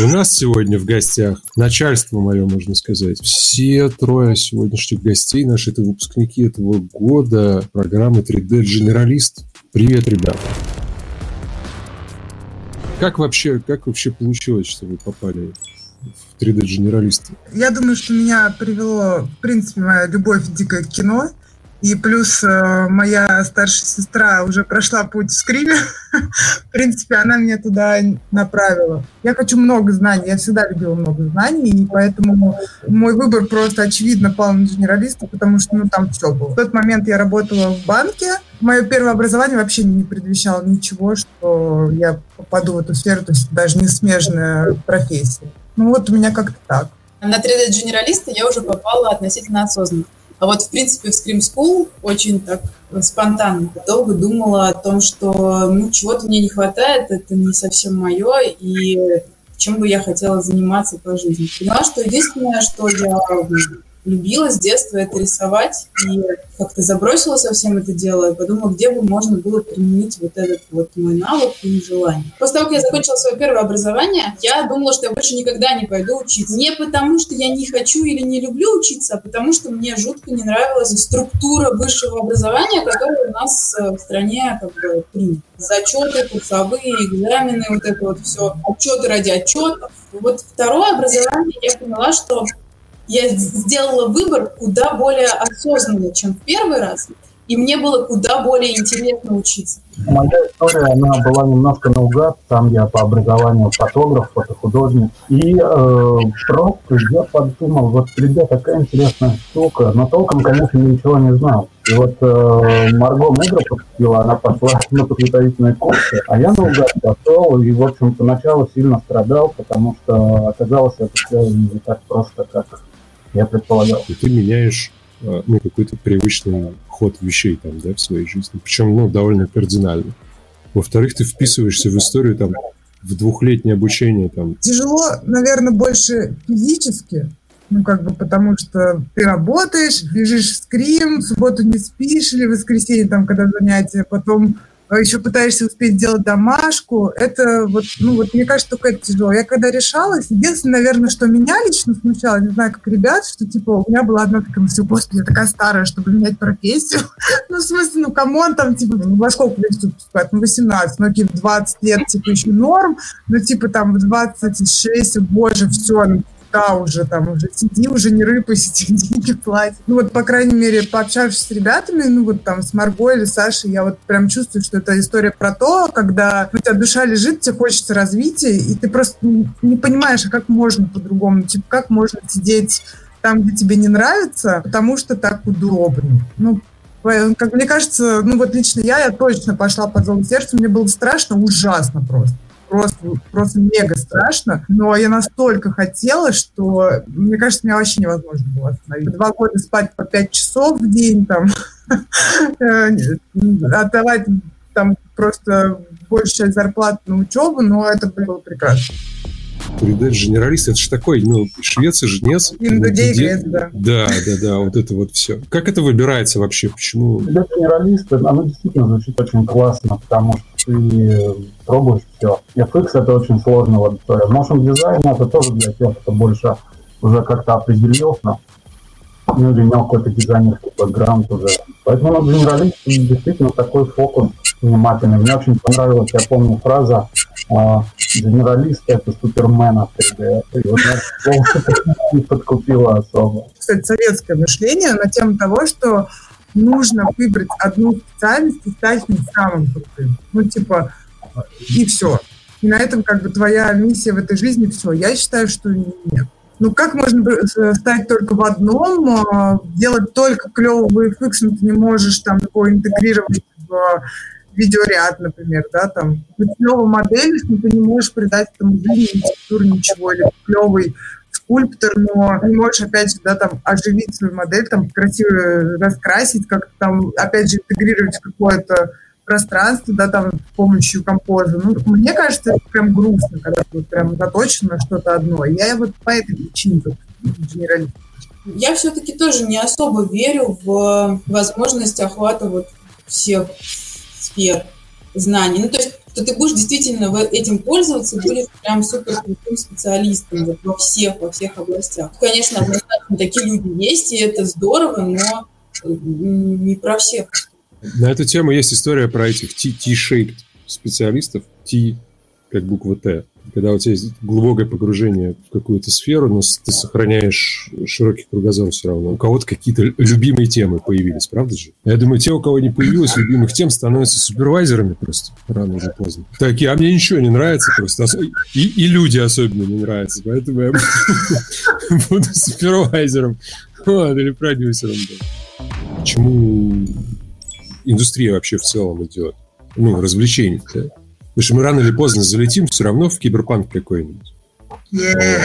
У нас сегодня в гостях начальство мое, можно сказать. Все трое сегодняшних гостей наши это выпускники этого года программы 3D Generalist. Привет, ребята. Как вообще, как вообще получилось, что вы попали в 3D-генералисты? Я думаю, что меня привело, в принципе, моя любовь дикая к кино. И плюс э, моя старшая сестра уже прошла путь в скриме. в принципе, она меня туда направила. Я хочу много знаний. Я всегда любила много знаний. И поэтому мой выбор просто очевидно пал на генералиста, потому что ну, там все было. В тот момент я работала в банке. Мое первое образование вообще не предвещало ничего, что я попаду в эту сферу. То есть даже не смежная профессия. Ну вот у меня как-то так. На 3D-генералиста я уже попала относительно осознанно. А вот, в принципе, в Scream School очень так спонтанно долго думала о том, что ну, чего-то мне не хватает, это не совсем мое, и чем бы я хотела заниматься по жизни. Поняла, что единственное, что я любила с детства это рисовать, и как-то забросила совсем это дело, и подумала, где бы можно было применить вот этот вот мой навык и желание. После того, как я закончила свое первое образование, я думала, что я больше никогда не пойду учиться. Не потому, что я не хочу или не люблю учиться, а потому, что мне жутко не нравилась структура высшего образования, которая у нас э, в стране как бы принята. Зачеты, курсовые, экзамены, вот это вот все, отчеты ради отчетов. Вот второе образование я поняла, что я сделала выбор куда более осознанный, чем в первый раз, и мне было куда более интересно учиться. Моя история, она была немножко наугад, там я по образованию фотограф, фотохудожник, и э, просто я подумал, вот, ребят, такая интересная штука, но толком, конечно, ничего не знал. И вот э, Марго Мегра поступила, она пошла на подготовительные курсы, а я наугад пошел, и, в общем, поначалу сильно страдал, потому что оказалось это все не так просто, как я предполагал. И ты меняешь а, ну, какой-то привычный ход вещей там, да, в своей жизни. Причем, ну, довольно кардинально. Во-вторых, ты вписываешься в историю там в двухлетнее обучение там. Тяжело, наверное, больше физически, ну, как бы, потому что ты работаешь, бежишь в Scream, в субботу не спишь, или в воскресенье, там, когда занятия, потом еще пытаешься успеть сделать домашку, это вот, ну вот мне кажется, только это тяжело. Я когда решалась, единственное, наверное, что меня лично смущало, не знаю, как ребят, что типа у меня была одна такая мысль, господи, я такая старая, чтобы менять профессию. ну, в смысле, ну, come on, там, типа, ну, во сколько лет тут поступать? Ну, 18, ну, типа, 20 лет, типа, еще норм, ну, типа, там, в 26, боже, все, ну, да, уже там, уже сиди, уже не рыпайся, тебе деньги платят. Ну вот, по крайней мере, пообщавшись с ребятами, ну вот там с Марго или Сашей, я вот прям чувствую, что это история про то, когда у тебя душа лежит, тебе хочется развития, и ты просто не понимаешь, а как можно по-другому, типа, как можно сидеть там, где тебе не нравится, потому что так удобнее. Ну, как мне кажется, ну вот лично я, я точно пошла по зову сердца, мне было страшно, ужасно просто просто, просто мега страшно, но я настолько хотела, что, мне кажется, меня вообще невозможно было остановить. Два года спать по пять часов в день, там, э, отдавать там просто большую часть зарплаты на учебу, но это было прекрасно. 3D-генералист, это же такой, ну, швец и жнец. Индудей, грец, да. Да, да, да, вот это вот все. Как это выбирается вообще? Почему? 3D-генералист, оно действительно звучит очень классно, потому что ты пробуешь все. FX это очень сложная аудитория. Motion дизайн это тоже для тех, кто больше уже как-то определился, ну или имел какой-то дизайнерский бэкграунд уже. Поэтому на генералист действительно такой фокус внимательный. Мне очень понравилась, я помню, фраза а, «Генералист — это супермен от 3D». И вот не подкупила особо. Кстати, советское мышление на тему того, что нужно выбрать одну специальность и стать самым крутым. Ну, типа, и все. И на этом как бы твоя миссия в этой жизни все. Я считаю, что нет. Ну, как можно стать только в одном, а, делать только клевый VFX, но ты не можешь там его интегрировать в видеоряд, например, да, там, быть клевой моделью, но ты не можешь придать этому жизни, текстуру, ничего, или клевый скульптор, но не можешь, опять же, да, там, оживить свою модель, там, красиво раскрасить, как-то там, опять же, интегрировать какое-то пространство, да, там, с помощью композа. Ну, мне кажется, это прям грустно, когда ты прям заточен на что-то одно. Я вот по этой причине генералист. Я все-таки тоже не особо верю в возможность охвата вот всех сфер. знаний. Ну, то есть, что ты будешь действительно этим пользоваться, будешь прям супер крутым специалистом вот, во всех, во всех областях. Конечно, однозначно такие люди есть, и это здорово, но не про всех. На эту тему есть история про этих T-shaped специалистов, T как буква Т когда у тебя есть глубокое погружение в какую-то сферу, но ты сохраняешь широкий кругозор все равно. У кого-то какие-то любимые темы появились, правда же? Я думаю, те, у кого не появилось любимых тем, становятся супервайзерами просто рано или поздно. Такие, а мне ничего не нравится просто. И, и люди особенно не нравятся, поэтому я буду супервайзером. Или продюсером. Почему индустрия вообще в целом идет? Ну, развлечений, да? Потому что мы рано или поздно залетим все равно в киберпанк какой-нибудь. Yeah.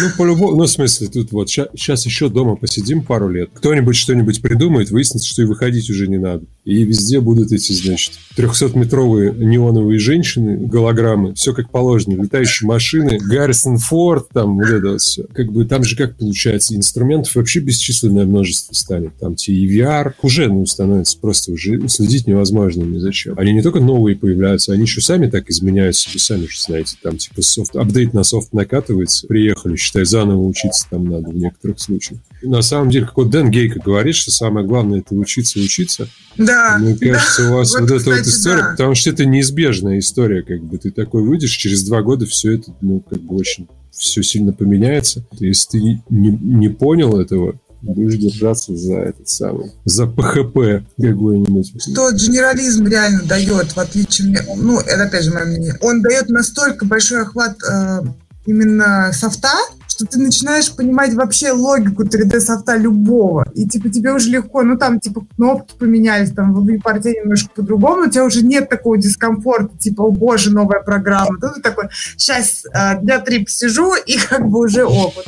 Ну, по-любому, ну, в смысле, тут вот сейчас еще дома посидим пару лет, кто-нибудь что-нибудь придумает, выяснится, что и выходить уже не надо. И везде будут эти, значит, 300-метровые неоновые женщины, голограммы, все как положено, летающие машины, Гаррисон Форд, там вот это вот все. Как бы там же как получается, инструментов вообще бесчисленное множество станет. Там те и VR уже, ну, становится просто уже следить невозможно ни зачем. Они не только новые появляются, они еще сами так изменяют себе, сами же знаете, там типа софт, апдейт на софт накатывается, приехали считай, заново учиться там надо в некоторых случаях. На самом деле, как вот Дэн Гейка говорит, что самое главное это учиться учиться. Да. Мне кажется, у вас вот, вот кстати, эта вот история, да. потому что это неизбежная история, как бы ты такой выйдешь, через два года все это, ну, как бы очень все сильно поменяется. Если ты не, не понял этого, будешь держаться за этот самый, за ПХП какой-нибудь. Что генерализм реально дает, в отличие, ну, это опять же мое мнение, он дает настолько большой охват э, именно софта, что ты начинаешь понимать вообще логику 3D-софта любого. И типа тебе уже легко, ну там типа кнопки поменялись, там в веб-порте немножко по-другому, у тебя уже нет такого дискомфорта, типа, о боже, новая программа. Тут такой, сейчас э, дня три посижу, и как бы уже опыт.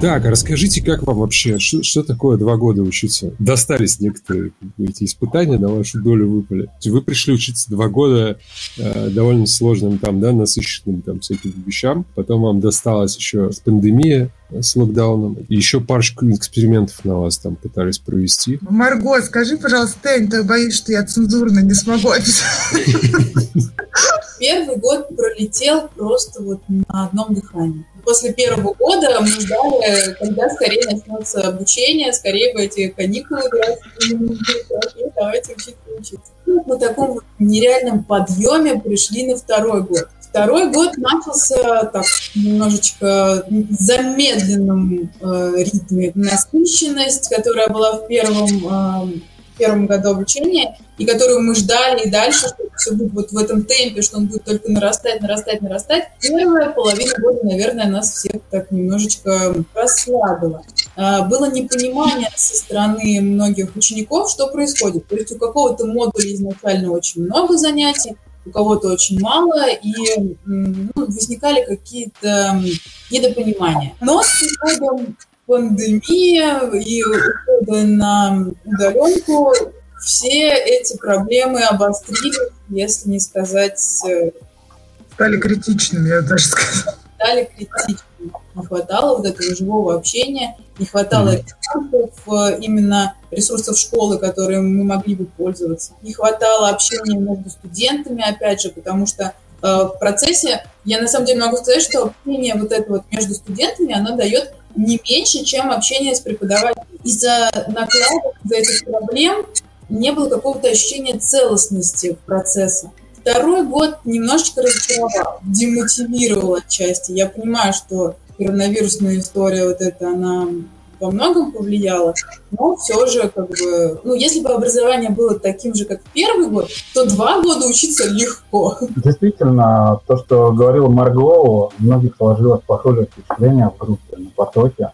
Так, а расскажите, как вам вообще, что, что такое два года учиться? Достались некоторые эти испытания, на вашу долю выпали. Вы пришли учиться два года э, довольно сложным, там, да, насыщенным там всяким вещам. Потом вам досталась еще пандемия с локдауном. Еще парочку экспериментов на вас там пытались провести. Марго, скажи, пожалуйста, Тень, ты боишься, что я цензурно не смогу описать? Первый год пролетел просто вот на одном дыхании после первого года мы ждали, когда скорее начнется обучение, скорее бы эти каникулы давайте учиться, учиться. На таком нереальном подъеме пришли на второй год. Второй год начался так немножечко замедленном э, ритме. Насыщенность, которая была в первом, э, первом году обучения, и которую мы ждали и дальше, что все будет вот в этом темпе, что он будет только нарастать, нарастать, нарастать. Первая половина года, наверное, нас всех так немножечко расслабила. А, было непонимание со стороны многих учеников, что происходит. То есть у какого-то модуля изначально очень много занятий, у кого-то очень мало, и ну, возникали какие-то недопонимания. Но с приходом пандемии и ухода на удаленку все эти проблемы обострились, если не сказать... Э, стали критичными, я даже сказала. Стали критичными. Не хватало вот этого живого общения, не хватало ресурсов, э, именно ресурсов школы, которые мы могли бы пользоваться. Не хватало общения между студентами, опять же, потому что э, в процессе я на самом деле могу сказать, что общение вот это вот между студентами, оно дает не меньше, чем общение с преподавателем. Из-за накладок, из-за этих проблем не было какого-то ощущения целостности процесса. Второй год немножечко разочаровал, демотивировал отчасти. Я понимаю, что коронавирусная история вот эта, она во многом повлияла, но все же, как бы, ну, если бы образование было таким же, как первый год, то два года учиться легко. Действительно, то, что говорил Марго, многих сложилось похожее впечатление в группе на потоке.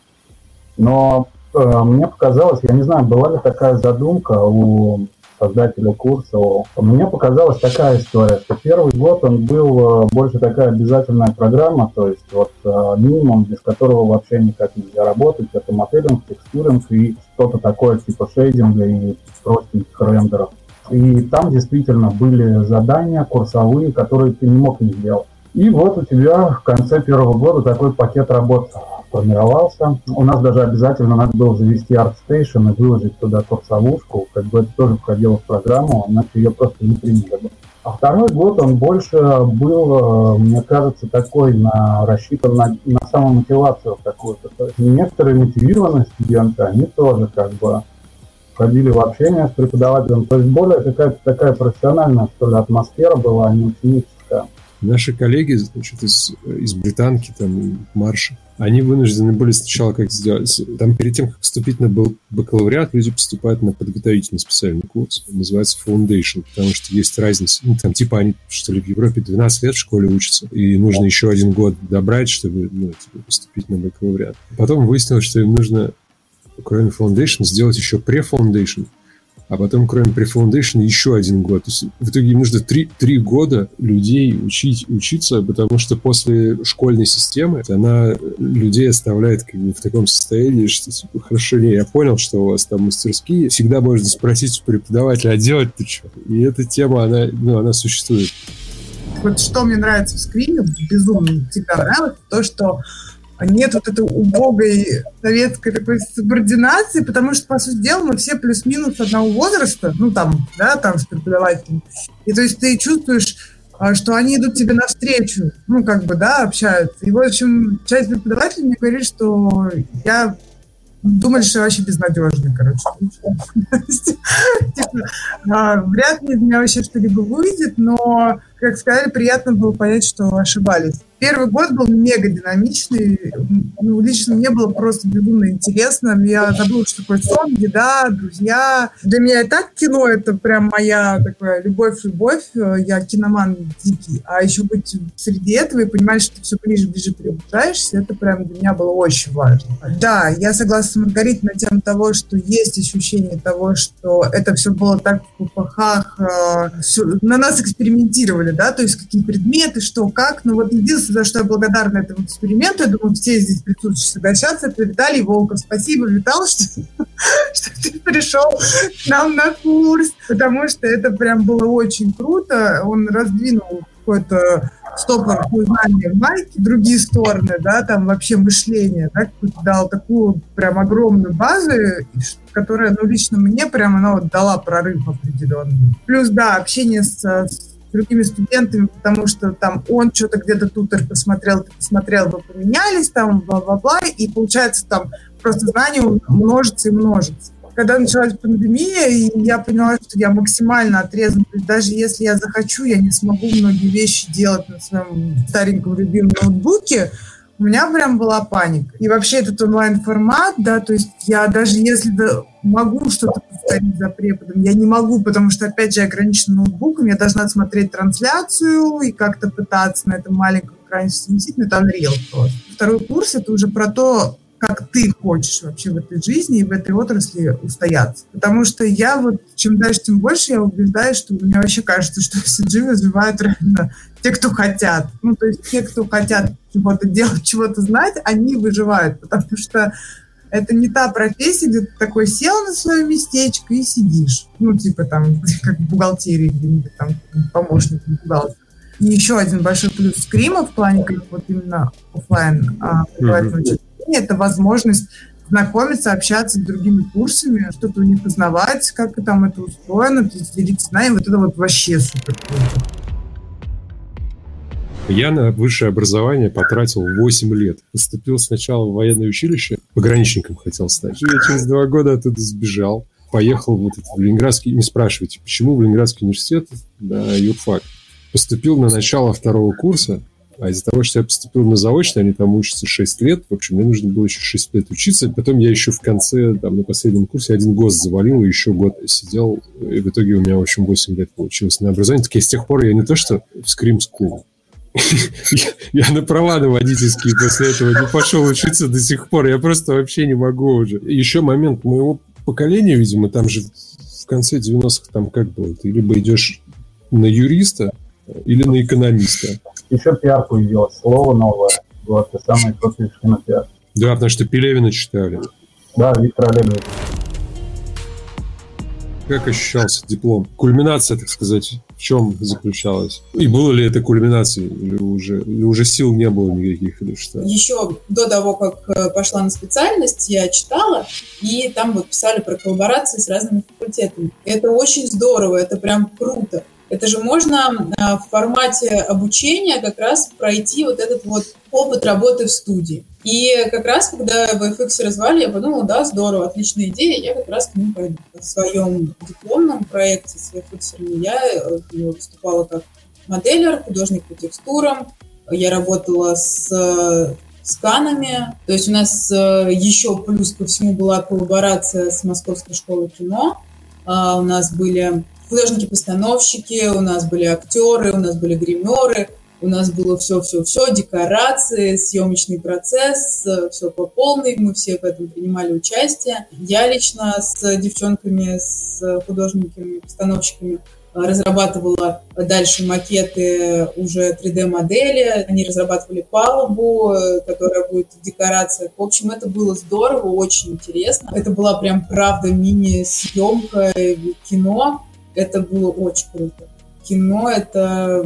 Но Э, мне показалось, я не знаю, была ли такая задумка у создателя курса. Мне показалась такая история, что первый год он был э, больше такая обязательная программа, то есть вот э, минимум, без которого вообще никак нельзя работать, это моделинг, текстуринг и что-то такое типа шейдинга и простеньких рендеров. И там действительно были задания курсовые, которые ты не мог не сделать. И вот у тебя в конце первого года такой пакет работ формировался. У нас даже обязательно надо было завести ArtStation и выложить туда курсовушку. Как бы это тоже входило в программу, иначе ее просто не приняли бы. А второй год он больше был, э, мне кажется, такой на, рассчитан на, на самомотивацию какую-то. То есть некоторые мотивированные студенты, они тоже как бы входили в общение с преподавателем. То есть более какая-то такая профессиональная, что ли, атмосфера была, а не ученическая. Наши коллеги значит, из, из британки, там, Марша, они вынуждены были сначала как сделать... Там перед тем, как вступить на бакалавриат, люди поступают на подготовительный специальный курс, называется Foundation, потому что есть разница. Ну, там типа они, что ли, в Европе 12 лет в школе учатся, и нужно еще один год добрать, чтобы ну, типа, поступить на бакалавриат. Потом выяснилось, что им нужно, кроме Foundation, сделать еще pre-Foundation, а потом, кроме pre-foundation, еще один год. То есть, в итоге нужно три, три года людей учить, учиться, потому что после школьной системы она людей оставляет как бы в таком состоянии, что типа, хорошо, не, я понял, что у вас там мастерские, всегда можно спросить у преподавателя, а делать ты что? И эта тема, она, ну, она существует. Вот что мне нравится в скрине, безумно тебе нравится, то, что нет вот этой убогой советской такой субординации, потому что, по сути дела, мы все плюс-минус одного возраста, ну, там, да, там с преподавателем. И то есть ты чувствуешь, а, что они идут тебе навстречу, ну, как бы, да, общаются. И, в общем, часть преподавателей мне говорит, что я думали, что я вообще безнадежный, короче. А, вряд ли из меня вообще что-либо выйдет, но, как сказали, приятно было понять, что ошибались. Первый год был мега динамичный. Ну, лично мне было просто безумно интересно. Я забыла, что такое сон, еда, друзья. Для меня и так кино — это прям моя такая любовь-любовь. Я киноман дикий. А еще быть среди этого и понимать, что ты все ближе-ближе приближаешься, это прям для меня было очень важно. Да, я согласна с Маргаритой на тему того, что есть ощущение того, что это все было так в попахах, э, все, на нас экспериментировали, да, то есть какие предметы, что, как. Но вот единственное, за что я благодарна этому эксперименту. Я думаю, все здесь присутствующие согласятся. Это Виталий Волков. Спасибо, Витал, что, что ты пришел к нам на курс, потому что это прям было очень круто. Он раздвинул какой-то стопор знания в майке, другие стороны, да, там вообще мышление, да, дал такую прям огромную базу, которая, ну, лично мне прям, она вот дала прорыв определенный. Плюс, да, общение с, с другими студентами, потому что там он что-то где-то тутор посмотрел, ты посмотрел, вы поменялись, там, бла-бла-бла, и получается там просто знание множится и множится. Когда началась пандемия, и я поняла, что я максимально отрезана, даже если я захочу, я не смогу многие вещи делать на своем стареньком любимом ноутбуке, у меня прям была паника. И вообще этот онлайн-формат, да, то есть я даже если могу что-то повторить за преподом, я не могу, потому что, опять же, я ноутбуком, я должна смотреть трансляцию и как-то пытаться на этом маленьком экране совместить, но это Unreal просто. Второй курс — это уже про то, как ты хочешь вообще в этой жизни и в этой отрасли устояться. Потому что я вот, чем дальше, тем больше я убеждаюсь, что мне вообще кажется, что CG развивают реально те, кто хотят. Ну, то есть те, кто хотят чего-то делать, чего-то знать, они выживают, потому что это не та профессия, где ты такой сел на свое местечко и сидишь. Ну, типа там, как в бухгалтерии, где-нибудь там помощник бухгалтера. И еще один большой плюс скрима в плане как вот именно офлайн а, mm-hmm. это возможность знакомиться, общаться с другими курсами, что-то у них узнавать, как там это устроено, делиться знанием, вот это вот вообще супер круто. Я на высшее образование потратил 8 лет. Поступил сначала в военное училище, пограничником хотел стать. Я через два года оттуда сбежал. Поехал вот этот, в Ленинградский, не спрашивайте, почему в Ленинградский университет, да, юрфак. Поступил на начало второго курса, а из-за того, что я поступил на заочно, они там учатся 6 лет, в общем, мне нужно было еще 6 лет учиться. Потом я еще в конце, там, на последнем курсе один год завалил, и еще год сидел. И в итоге у меня, в общем, 8 лет получилось на образование. Так я с тех пор я не то, что в Scream School, я на права на водительские после этого не пошел учиться до сих пор. Я просто вообще не могу уже. Еще момент моего поколения, видимо, там же в конце 90-х там как было? Ты либо идешь на юриста или на экономиста. Еще пиар появилось, слово новое. Вот, это самое крутое на пиар. Да, потому что Пелевина читали. Да, Виктор Олегович. Как ощущался диплом? Кульминация, так сказать, в чем заключалась? И было ли это кульминацией? Или уже, или уже сил не было никаких? Или что? Еще до того, как э, пошла на специальность, я читала, и там вот писали про коллаборации с разными факультетами. Это очень здорово, это прям круто. Это же можно а, в формате обучения как раз пройти вот этот вот опыт работы в студии. И как раз, когда VFX развали, я подумала, да, здорово, отличная идея, я как раз к ним пойду. В своем дипломном проекте с VFX я э, выступала как моделер, художник по текстурам, я работала с сканами. То есть у нас э, еще плюс ко всему была коллаборация с Московской школой кино. А, у нас были художники-постановщики, у нас были актеры, у нас были гримеры, у нас было все-все-все, декорации, съемочный процесс, все по полной, мы все в этом принимали участие. Я лично с девчонками, с художниками-постановщиками разрабатывала дальше макеты уже 3D-модели, они разрабатывали палубу, которая будет в декорациях. В общем, это было здорово, очень интересно. Это была прям, правда, мини-съемка кино, это было очень круто. Кино — это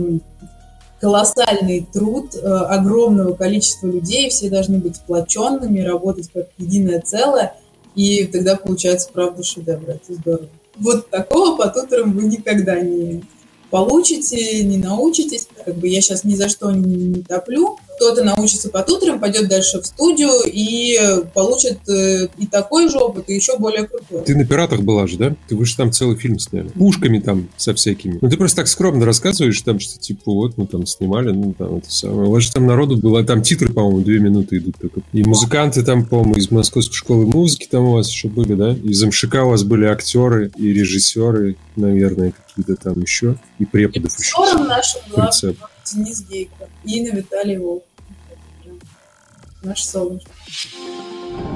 колоссальный труд э, огромного количества людей, все должны быть сплоченными, работать как единое целое, и тогда получается, правда, шедевр. Это здорово. Вот такого по туторам вы никогда не получите, не научитесь. Как бы я сейчас ни за что не топлю, кто-то научится по туторам, пойдет дальше в студию и получит э, и такой же опыт, и еще более крутой. Ты на «Пиратах» была же, да? Ты вы же там целый фильм сняли. Пушками там со всякими. Ну, ты просто так скромно рассказываешь, там, что типа вот мы там снимали, ну, там это самое. У вас же там народу было, там титры, по-моему, две минуты идут только. И музыканты там, по-моему, из Московской школы музыки там у вас еще были, да? Из МШК у вас были актеры и режиссеры, наверное, какие-то там еще. И преподов еще. Актером нашим была Денис Гейко и Инна Виталий Волк. Наш солнышко.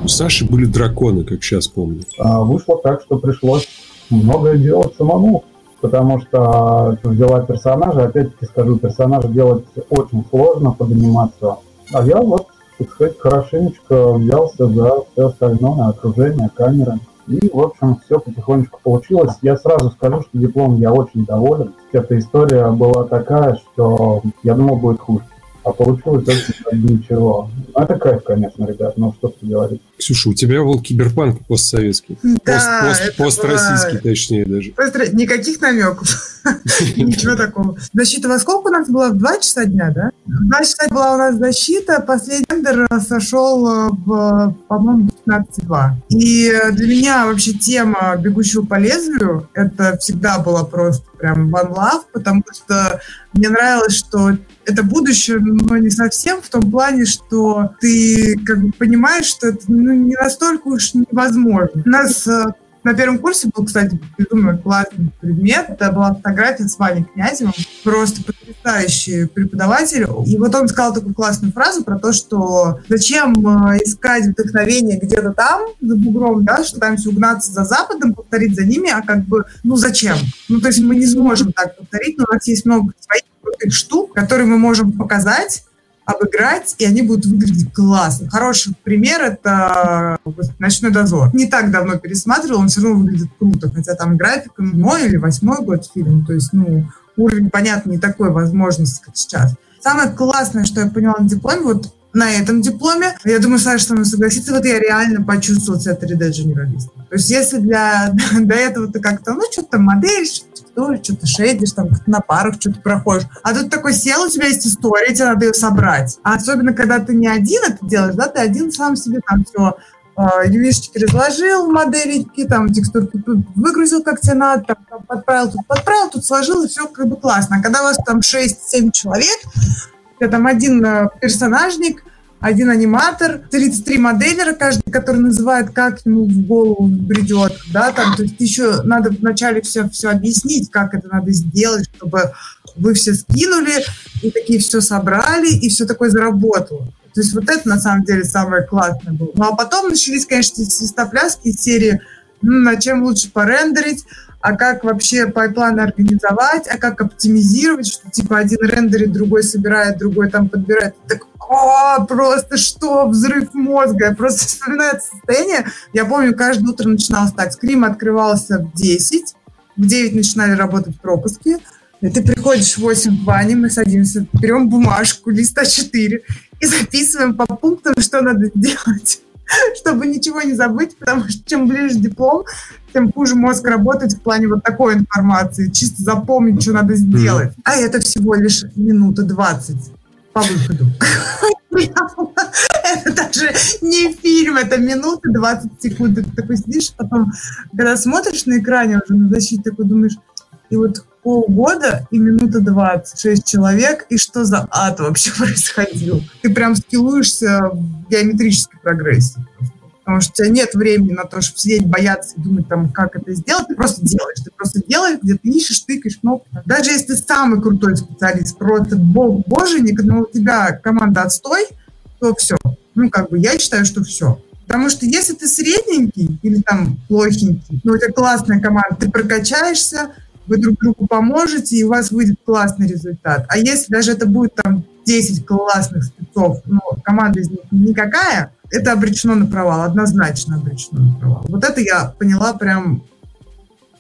У Саши были драконы, как сейчас помню. А, вышло так, что пришлось многое делать самому, потому что взяла персонажа, опять-таки скажу, персонажа делать очень сложно под анимацию. А я вот, так сказать, хорошенечко взялся за все остальное, окружение, камеры. И, в общем, все потихонечку получилось. Я сразу скажу, что диплом я очень доволен. Эта история была такая, что я думал, будет хуже. А получилось очень ничего. Ну, это кайф, конечно, ребят, но что тут говорить. Ксюша, у тебя был киберпанк постсоветский. Да, пост, пост, построссийский, была... точнее даже. Никаких намеков. Ничего такого. Защита во сколько у нас была? В 2 часа дня, да? В 2 часа была у нас защита. Последний тендер сошел в, по-моему, 15.2. И для меня вообще тема «Бегущего по лезвию» это всегда была просто прям one love, потому что мне нравилось, что это будущее, но не совсем в том плане, что ты как бы понимаешь, что это ну, не настолько уж невозможно. У нас э, на первом курсе был, кстати, безумно классный предмет. Это была фотография с Ваней Князевым. Просто потрясающий преподаватель. И вот он сказал такую классную фразу про то, что зачем э, искать вдохновение где-то там, за бугром, да, что там все угнаться за Западом, повторить за ними, а как бы, ну зачем? Ну, то есть мы не сможем так повторить, но у нас есть много своих штук, которые мы можем показать, обыграть, и они будут выглядеть классно. Хороший пример — это «Ночной дозор». Не так давно пересматривал, он все равно выглядит круто, хотя там графика мой или восьмой год фильм, то есть, ну, уровень, понятно, не такой возможности, как сейчас. Самое классное, что я поняла на дипломе, вот на этом дипломе. Я думаю, Саша со мной согласится. Вот я реально почувствовала себя 3D-генералистом. То есть если для, до этого ты как-то, ну, что-то модель, что-то что-то шейдишь, там, на парах что-то проходишь. А тут такой сел, у тебя есть история, тебе надо ее собрать. А особенно, когда ты не один это делаешь, да, ты один сам себе там все UV-шечки разложил, модельки, там, текстурки выгрузил, как тебе надо, там, там, подправил, тут подправил, тут сложил, и все как бы классно. А когда у вас там 6-7 человек, тебя там один э, персонажник, один аниматор, 33 моделера, каждый, который называет, как ему в голову бредет, да, там, то есть еще надо вначале все, все объяснить, как это надо сделать, чтобы вы все скинули, и такие все собрали, и все такое заработало. То есть вот это, на самом деле, самое классное было. Ну, а потом начались, конечно, свистопляски из серии ну, на чем лучше порендерить, а как вообще пайпланы организовать, а как оптимизировать, что типа один рендерит, другой собирает, другой там подбирает. Так, о, просто что, взрыв мозга. Просто вспоминаю это состояние. Я помню, каждое утро начиналось так. Скрим открывался в 10, в 9 начинали работать пропуски, и ты приходишь в 8 к Ване, мы садимся, берем бумажку, листа 4 и записываем по пунктам, что надо делать, чтобы ничего не забыть, потому что чем ближе диплом, тем хуже мозг работает в плане вот такой информации, чисто запомнить, что надо сделать. А это всего лишь минута 20 по выходу. Это даже не фильм, это минуты 20 секунд. Ты такой сидишь, потом, когда смотришь на экране уже на защите, такой думаешь, и вот полгода и минута 26 человек, и что за ад вообще происходил? Ты прям скиллуешься в геометрической прогрессии. Потому что у тебя нет времени на то, чтобы сидеть, бояться и думать, там, как это сделать. Ты просто делаешь. Ты просто делаешь, где ты ищешь, тыкаешь кнопку. Даже если ты самый крутой специалист, просто бог боженик, но у тебя команда отстой, то все. Ну, как бы я считаю, что все. Потому что если ты средненький или там плохенький, но у тебя классная команда, ты прокачаешься, вы друг другу поможете, и у вас выйдет классный результат. А если даже это будет там 10 классных спецов, но команда из них никакая, это обречено на провал, однозначно обречено на провал. Вот это я поняла прям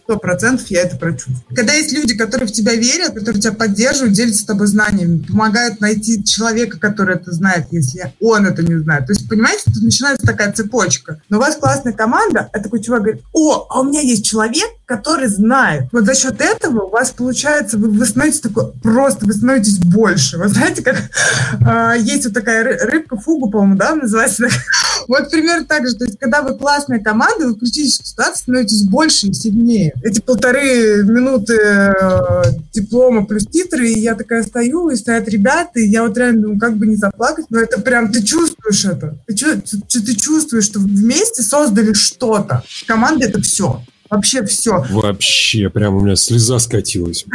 сто процентов я это прочувствую. Когда есть люди, которые в тебя верят, которые тебя поддерживают, делятся с тобой знаниями, помогают найти человека, который это знает, если он это не знает. То есть, понимаете, тут начинается такая цепочка. Но у вас классная команда, а такой чувак говорит, о, а у меня есть человек, который знает. Вот за счет этого у вас получается, вы, вы становитесь такой, просто вы становитесь больше. Вы знаете, как э, есть вот такая рыбка, фугу, по-моему, да, называется. Вот примерно так же. То есть, когда вы классная команда, вы в критической ситуации становитесь больше и сильнее эти полторы минуты э, диплома плюс титры, и я такая стою, и стоят ребята, и я вот реально думаю, как бы не заплакать, но это прям, ты чувствуешь это. Ты, ты, ты чувствуешь, что вместе создали что-то. Команда — это все. Вообще все. Вообще, прям у меня слеза скатилась.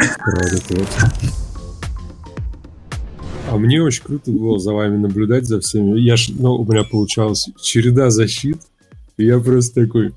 А мне очень круто было за вами наблюдать, за всеми. Я ж, ну, у меня получалась череда защит, я просто такой,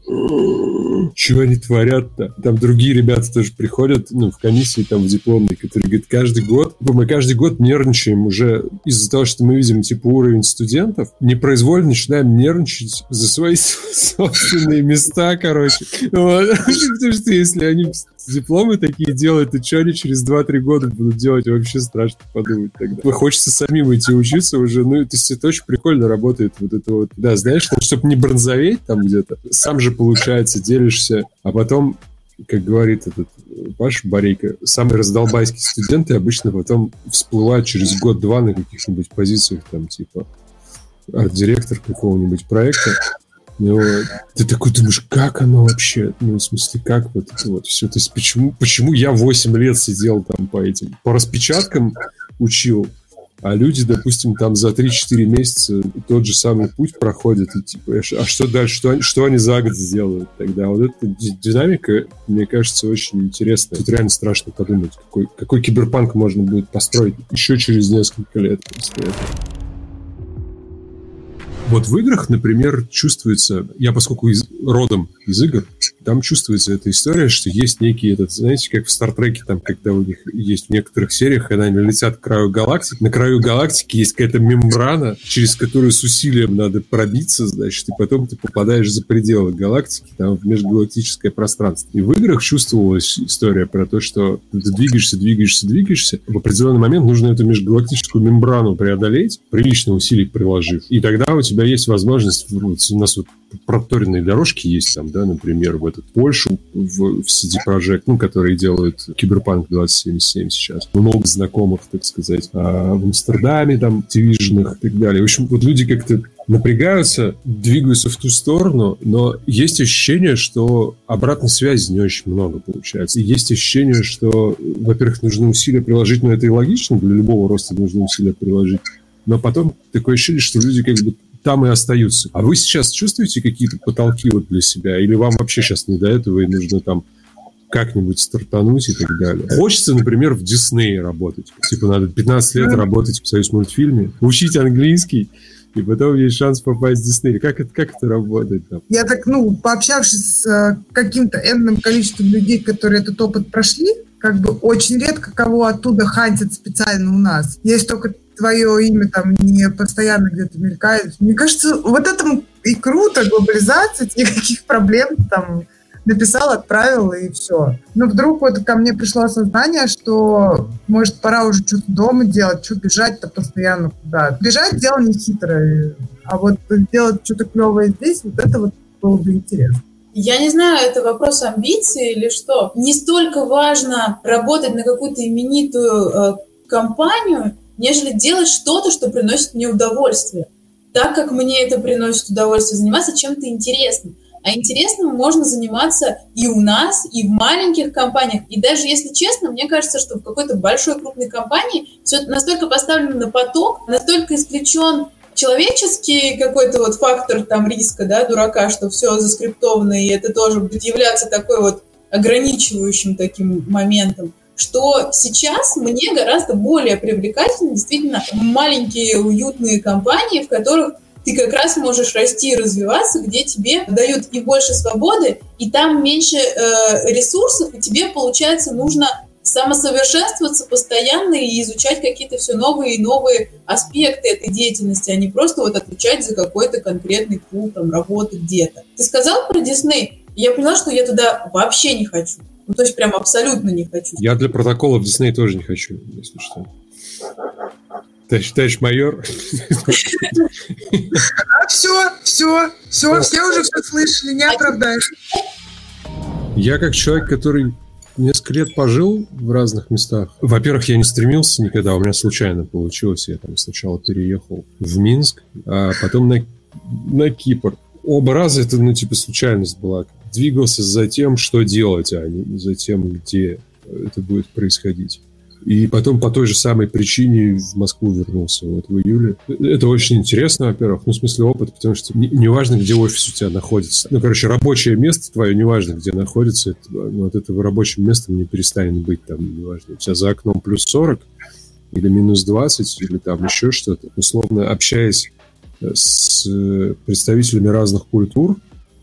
что они творят-то? Там другие ребята тоже приходят, ну, в комиссии, там, в дипломной, которые говорят, каждый год, мы каждый год нервничаем уже из-за того, что мы видим, типа, уровень студентов, непроизвольно начинаем нервничать за свои собственные места, короче. Потому что если они дипломы такие делают, то что они через 2-3 года будут делать, вообще страшно подумать тогда. Хочется самим идти учиться уже, ну, то есть это очень прикольно работает вот это вот, да, знаешь, чтобы не бронзоветь там где-то, сам же, получается, делишься, а потом как говорит этот Паш Борейко, самые раздолбайские студенты обычно потом всплывают через год-два на каких-нибудь позициях, там, типа, арт-директор какого-нибудь проекта, ну, ты такой думаешь, как оно вообще? Ну, в смысле, как вот это вот все? То есть почему, почему я 8 лет сидел там по этим, по распечаткам учил, а люди, допустим, там за 3-4 месяца тот же самый путь проходят, и типа, а что дальше, что они, что они за год сделают тогда? Вот эта динамика, мне кажется, очень интересная. Тут реально страшно подумать, какой, какой киберпанк можно будет построить еще через несколько лет после этого. Вот в играх, например, чувствуется, я поскольку из, родом из игр, там чувствуется эта история, что есть некий этот, знаете, как в Стартреке, там, когда у них есть в некоторых сериях, когда они летят к краю галактики, на краю галактики есть какая-то мембрана, через которую с усилием надо пробиться, значит, и потом ты попадаешь за пределы галактики, там, в межгалактическое пространство. И в играх чувствовалась история про то, что ты двигаешься, двигаешься, двигаешься, в определенный момент нужно эту межгалактическую мембрану преодолеть, прилично усилий приложив. И тогда у тебя есть возможность, у нас вот проторенные дорожки есть там, да, например, в этот Польшу, в, в CD Projekt, ну, которые делают Киберпанк 2077 сейчас. Много знакомых, так сказать, а в Амстердаме там, Division и так далее. В общем, вот люди как-то напрягаются, двигаются в ту сторону, но есть ощущение, что обратной связи не очень много получается. И есть ощущение, что, во-первых, нужно усилия приложить, но это и логично, для любого роста нужно усилия приложить. Но потом такое ощущение, что люди как бы там и остаются. А вы сейчас чувствуете какие-то потолки вот для себя? Или вам вообще сейчас не до этого и нужно там как-нибудь стартануть и так далее. Хочется, например, в Диснее работать. Типа надо 15 лет работать в союз мультфильме, учить английский, и потом есть шанс попасть в Дисней. Как это, как это работает там? Я так, ну, пообщавшись с э, каким-то энным количеством людей, которые этот опыт прошли, как бы очень редко кого оттуда хантят специально у нас. Есть только твое имя там не постоянно где-то мелькает. Мне кажется, вот этому и круто, глобализация, никаких проблем там написал, отправил и все. Но вдруг вот ко мне пришло осознание, что может пора уже что-то дома делать, что бежать-то постоянно куда. Бежать дело не хитрое, а вот делать что-то клевое здесь, вот это вот было бы интересно. Я не знаю, это вопрос амбиции или что. Не столько важно работать на какую-то именитую э, компанию, нежели делать что-то, что приносит мне удовольствие. Так как мне это приносит удовольствие, заниматься чем-то интересным. А интересным можно заниматься и у нас, и в маленьких компаниях. И даже если честно, мне кажется, что в какой-то большой крупной компании все настолько поставлено на поток, настолько исключен человеческий какой-то вот фактор там риска, да, дурака, что все заскриптовано, и это тоже будет являться такой вот ограничивающим таким моментом, что сейчас мне гораздо более привлекательны действительно маленькие уютные компании, в которых ты как раз можешь расти и развиваться, где тебе дают и больше свободы, и там меньше э, ресурсов, и тебе, получается, нужно самосовершенствоваться постоянно и изучать какие-то все новые и новые аспекты этой деятельности, а не просто вот отвечать за какой-то конкретный пул там, работы где-то. Ты сказал про Дисней? Я поняла, что я туда вообще не хочу. Ну, то есть прям абсолютно не хочу. Я для протокола в Дисней тоже не хочу, если что. Товарищ, товарищ майор. Все, все, все, все уже все слышали, не оправдаешь. Я как человек, который несколько лет пожил в разных местах. Во-первых, я не стремился никогда, у меня случайно получилось. Я там сначала переехал в Минск, а потом на, на Кипр. Оба раза это, ну, типа, случайность была. Двигался за тем, что делать, а не за тем, где это будет происходить. И потом по той же самой причине в Москву вернулся вот в июле. Это очень интересно, во-первых, ну, в смысле опыт, потому что неважно, не где офис у тебя находится. Ну, короче, рабочее место твое, неважно, где находится, это, ну, от этого рабочего места не перестанет быть там, неважно, у тебя за окном плюс 40 или минус 20, или там еще что-то. Условно, общаясь э, с представителями разных культур,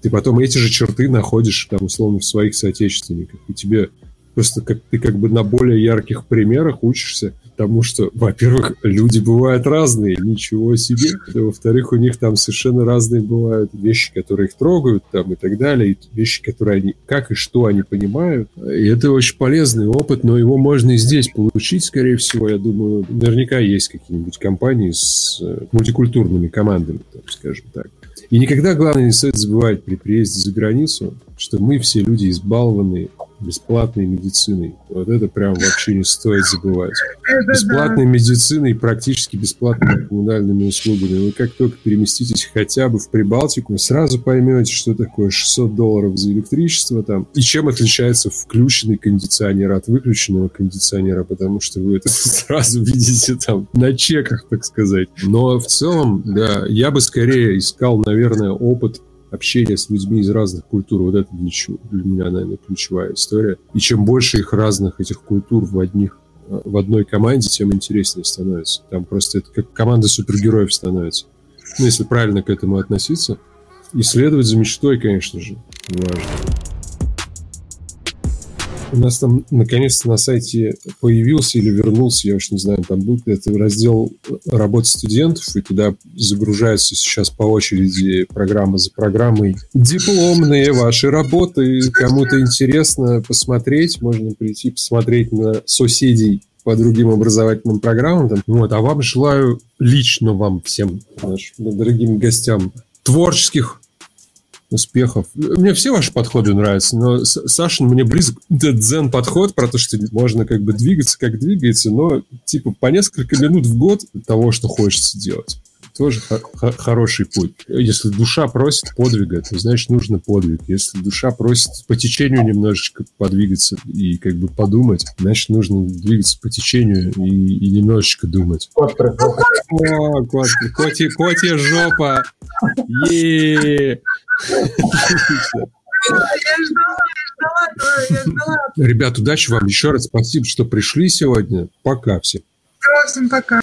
ты потом эти же черты находишь там условно в своих соотечественниках. И тебе Просто как ты как бы на более ярких примерах учишься тому, что, во-первых, люди бывают разные, ничего себе. Во-вторых, у них там совершенно разные бывают вещи, которые их трогают там и так далее, и вещи, которые они, как и что они понимают. И это очень полезный опыт, но его можно и здесь получить, скорее всего, я думаю. Наверняка есть какие-нибудь компании с э, мультикультурными командами, там, скажем так. И никогда, главное, не стоит забывать при приезде за границу, что мы все люди избалованные, бесплатной медициной. Вот это прям вообще не стоит забывать. Бесплатной медициной и практически бесплатными коммунальными услугами. Вы как только переместитесь хотя бы в Прибалтику, сразу поймете, что такое 600 долларов за электричество там, и чем отличается включенный кондиционер от выключенного кондиционера, потому что вы это сразу видите там на чеках, так сказать. Но в целом, да, я бы скорее искал, наверное, опыт общение с людьми из разных культур, вот это для, меня, наверное, ключевая история. И чем больше их разных, этих культур в одних э, в одной команде, тем интереснее становится. Там просто это как команда супергероев становится. Ну, если правильно к этому относиться. Исследовать за мечтой, конечно же, важно. У нас там наконец-то на сайте появился или вернулся, я уж не знаю, там будет это раздел работы студентов, и туда загружаются сейчас по очереди программа за программой дипломные ваши работы. Кому-то интересно посмотреть, можно прийти посмотреть на соседей по другим образовательным программам. Вот, а вам желаю лично вам всем, нашим дорогим гостям, творческих успехов. Мне все ваши подходы нравятся, но Сашин мне близок дзен-подход про то, что можно как бы двигаться, как двигается, но типа по несколько минут в год того, что хочется делать тоже хороший путь. Если душа просит подвига, то значит нужно подвиг. Если душа просит по течению немножечко подвигаться и как бы подумать, значит нужно двигаться по течению и, и немножечко думать. Кот пришел. О, кот, котья жопа. Ребят, удачи вам. Еще раз спасибо, что пришли сегодня. Пока всем. Всем пока.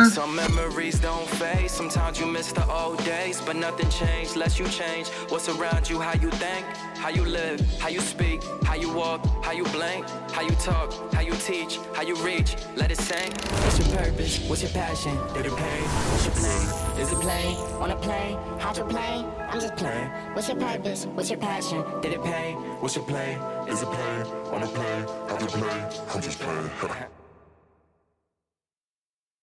But nothing changed less you change. What's around you, how you think, how you live, how you speak, how you walk, how you blink, how you talk, how you teach, how you reach. Let it sink. What's your purpose? What's your passion? Did it pay? What's your play? Is it play? Wanna play? How'd you play? I'm just playing. What's your purpose? What's your passion? Did it pay? What's your play? Is it play? Wanna play? How to play? I'm just playing.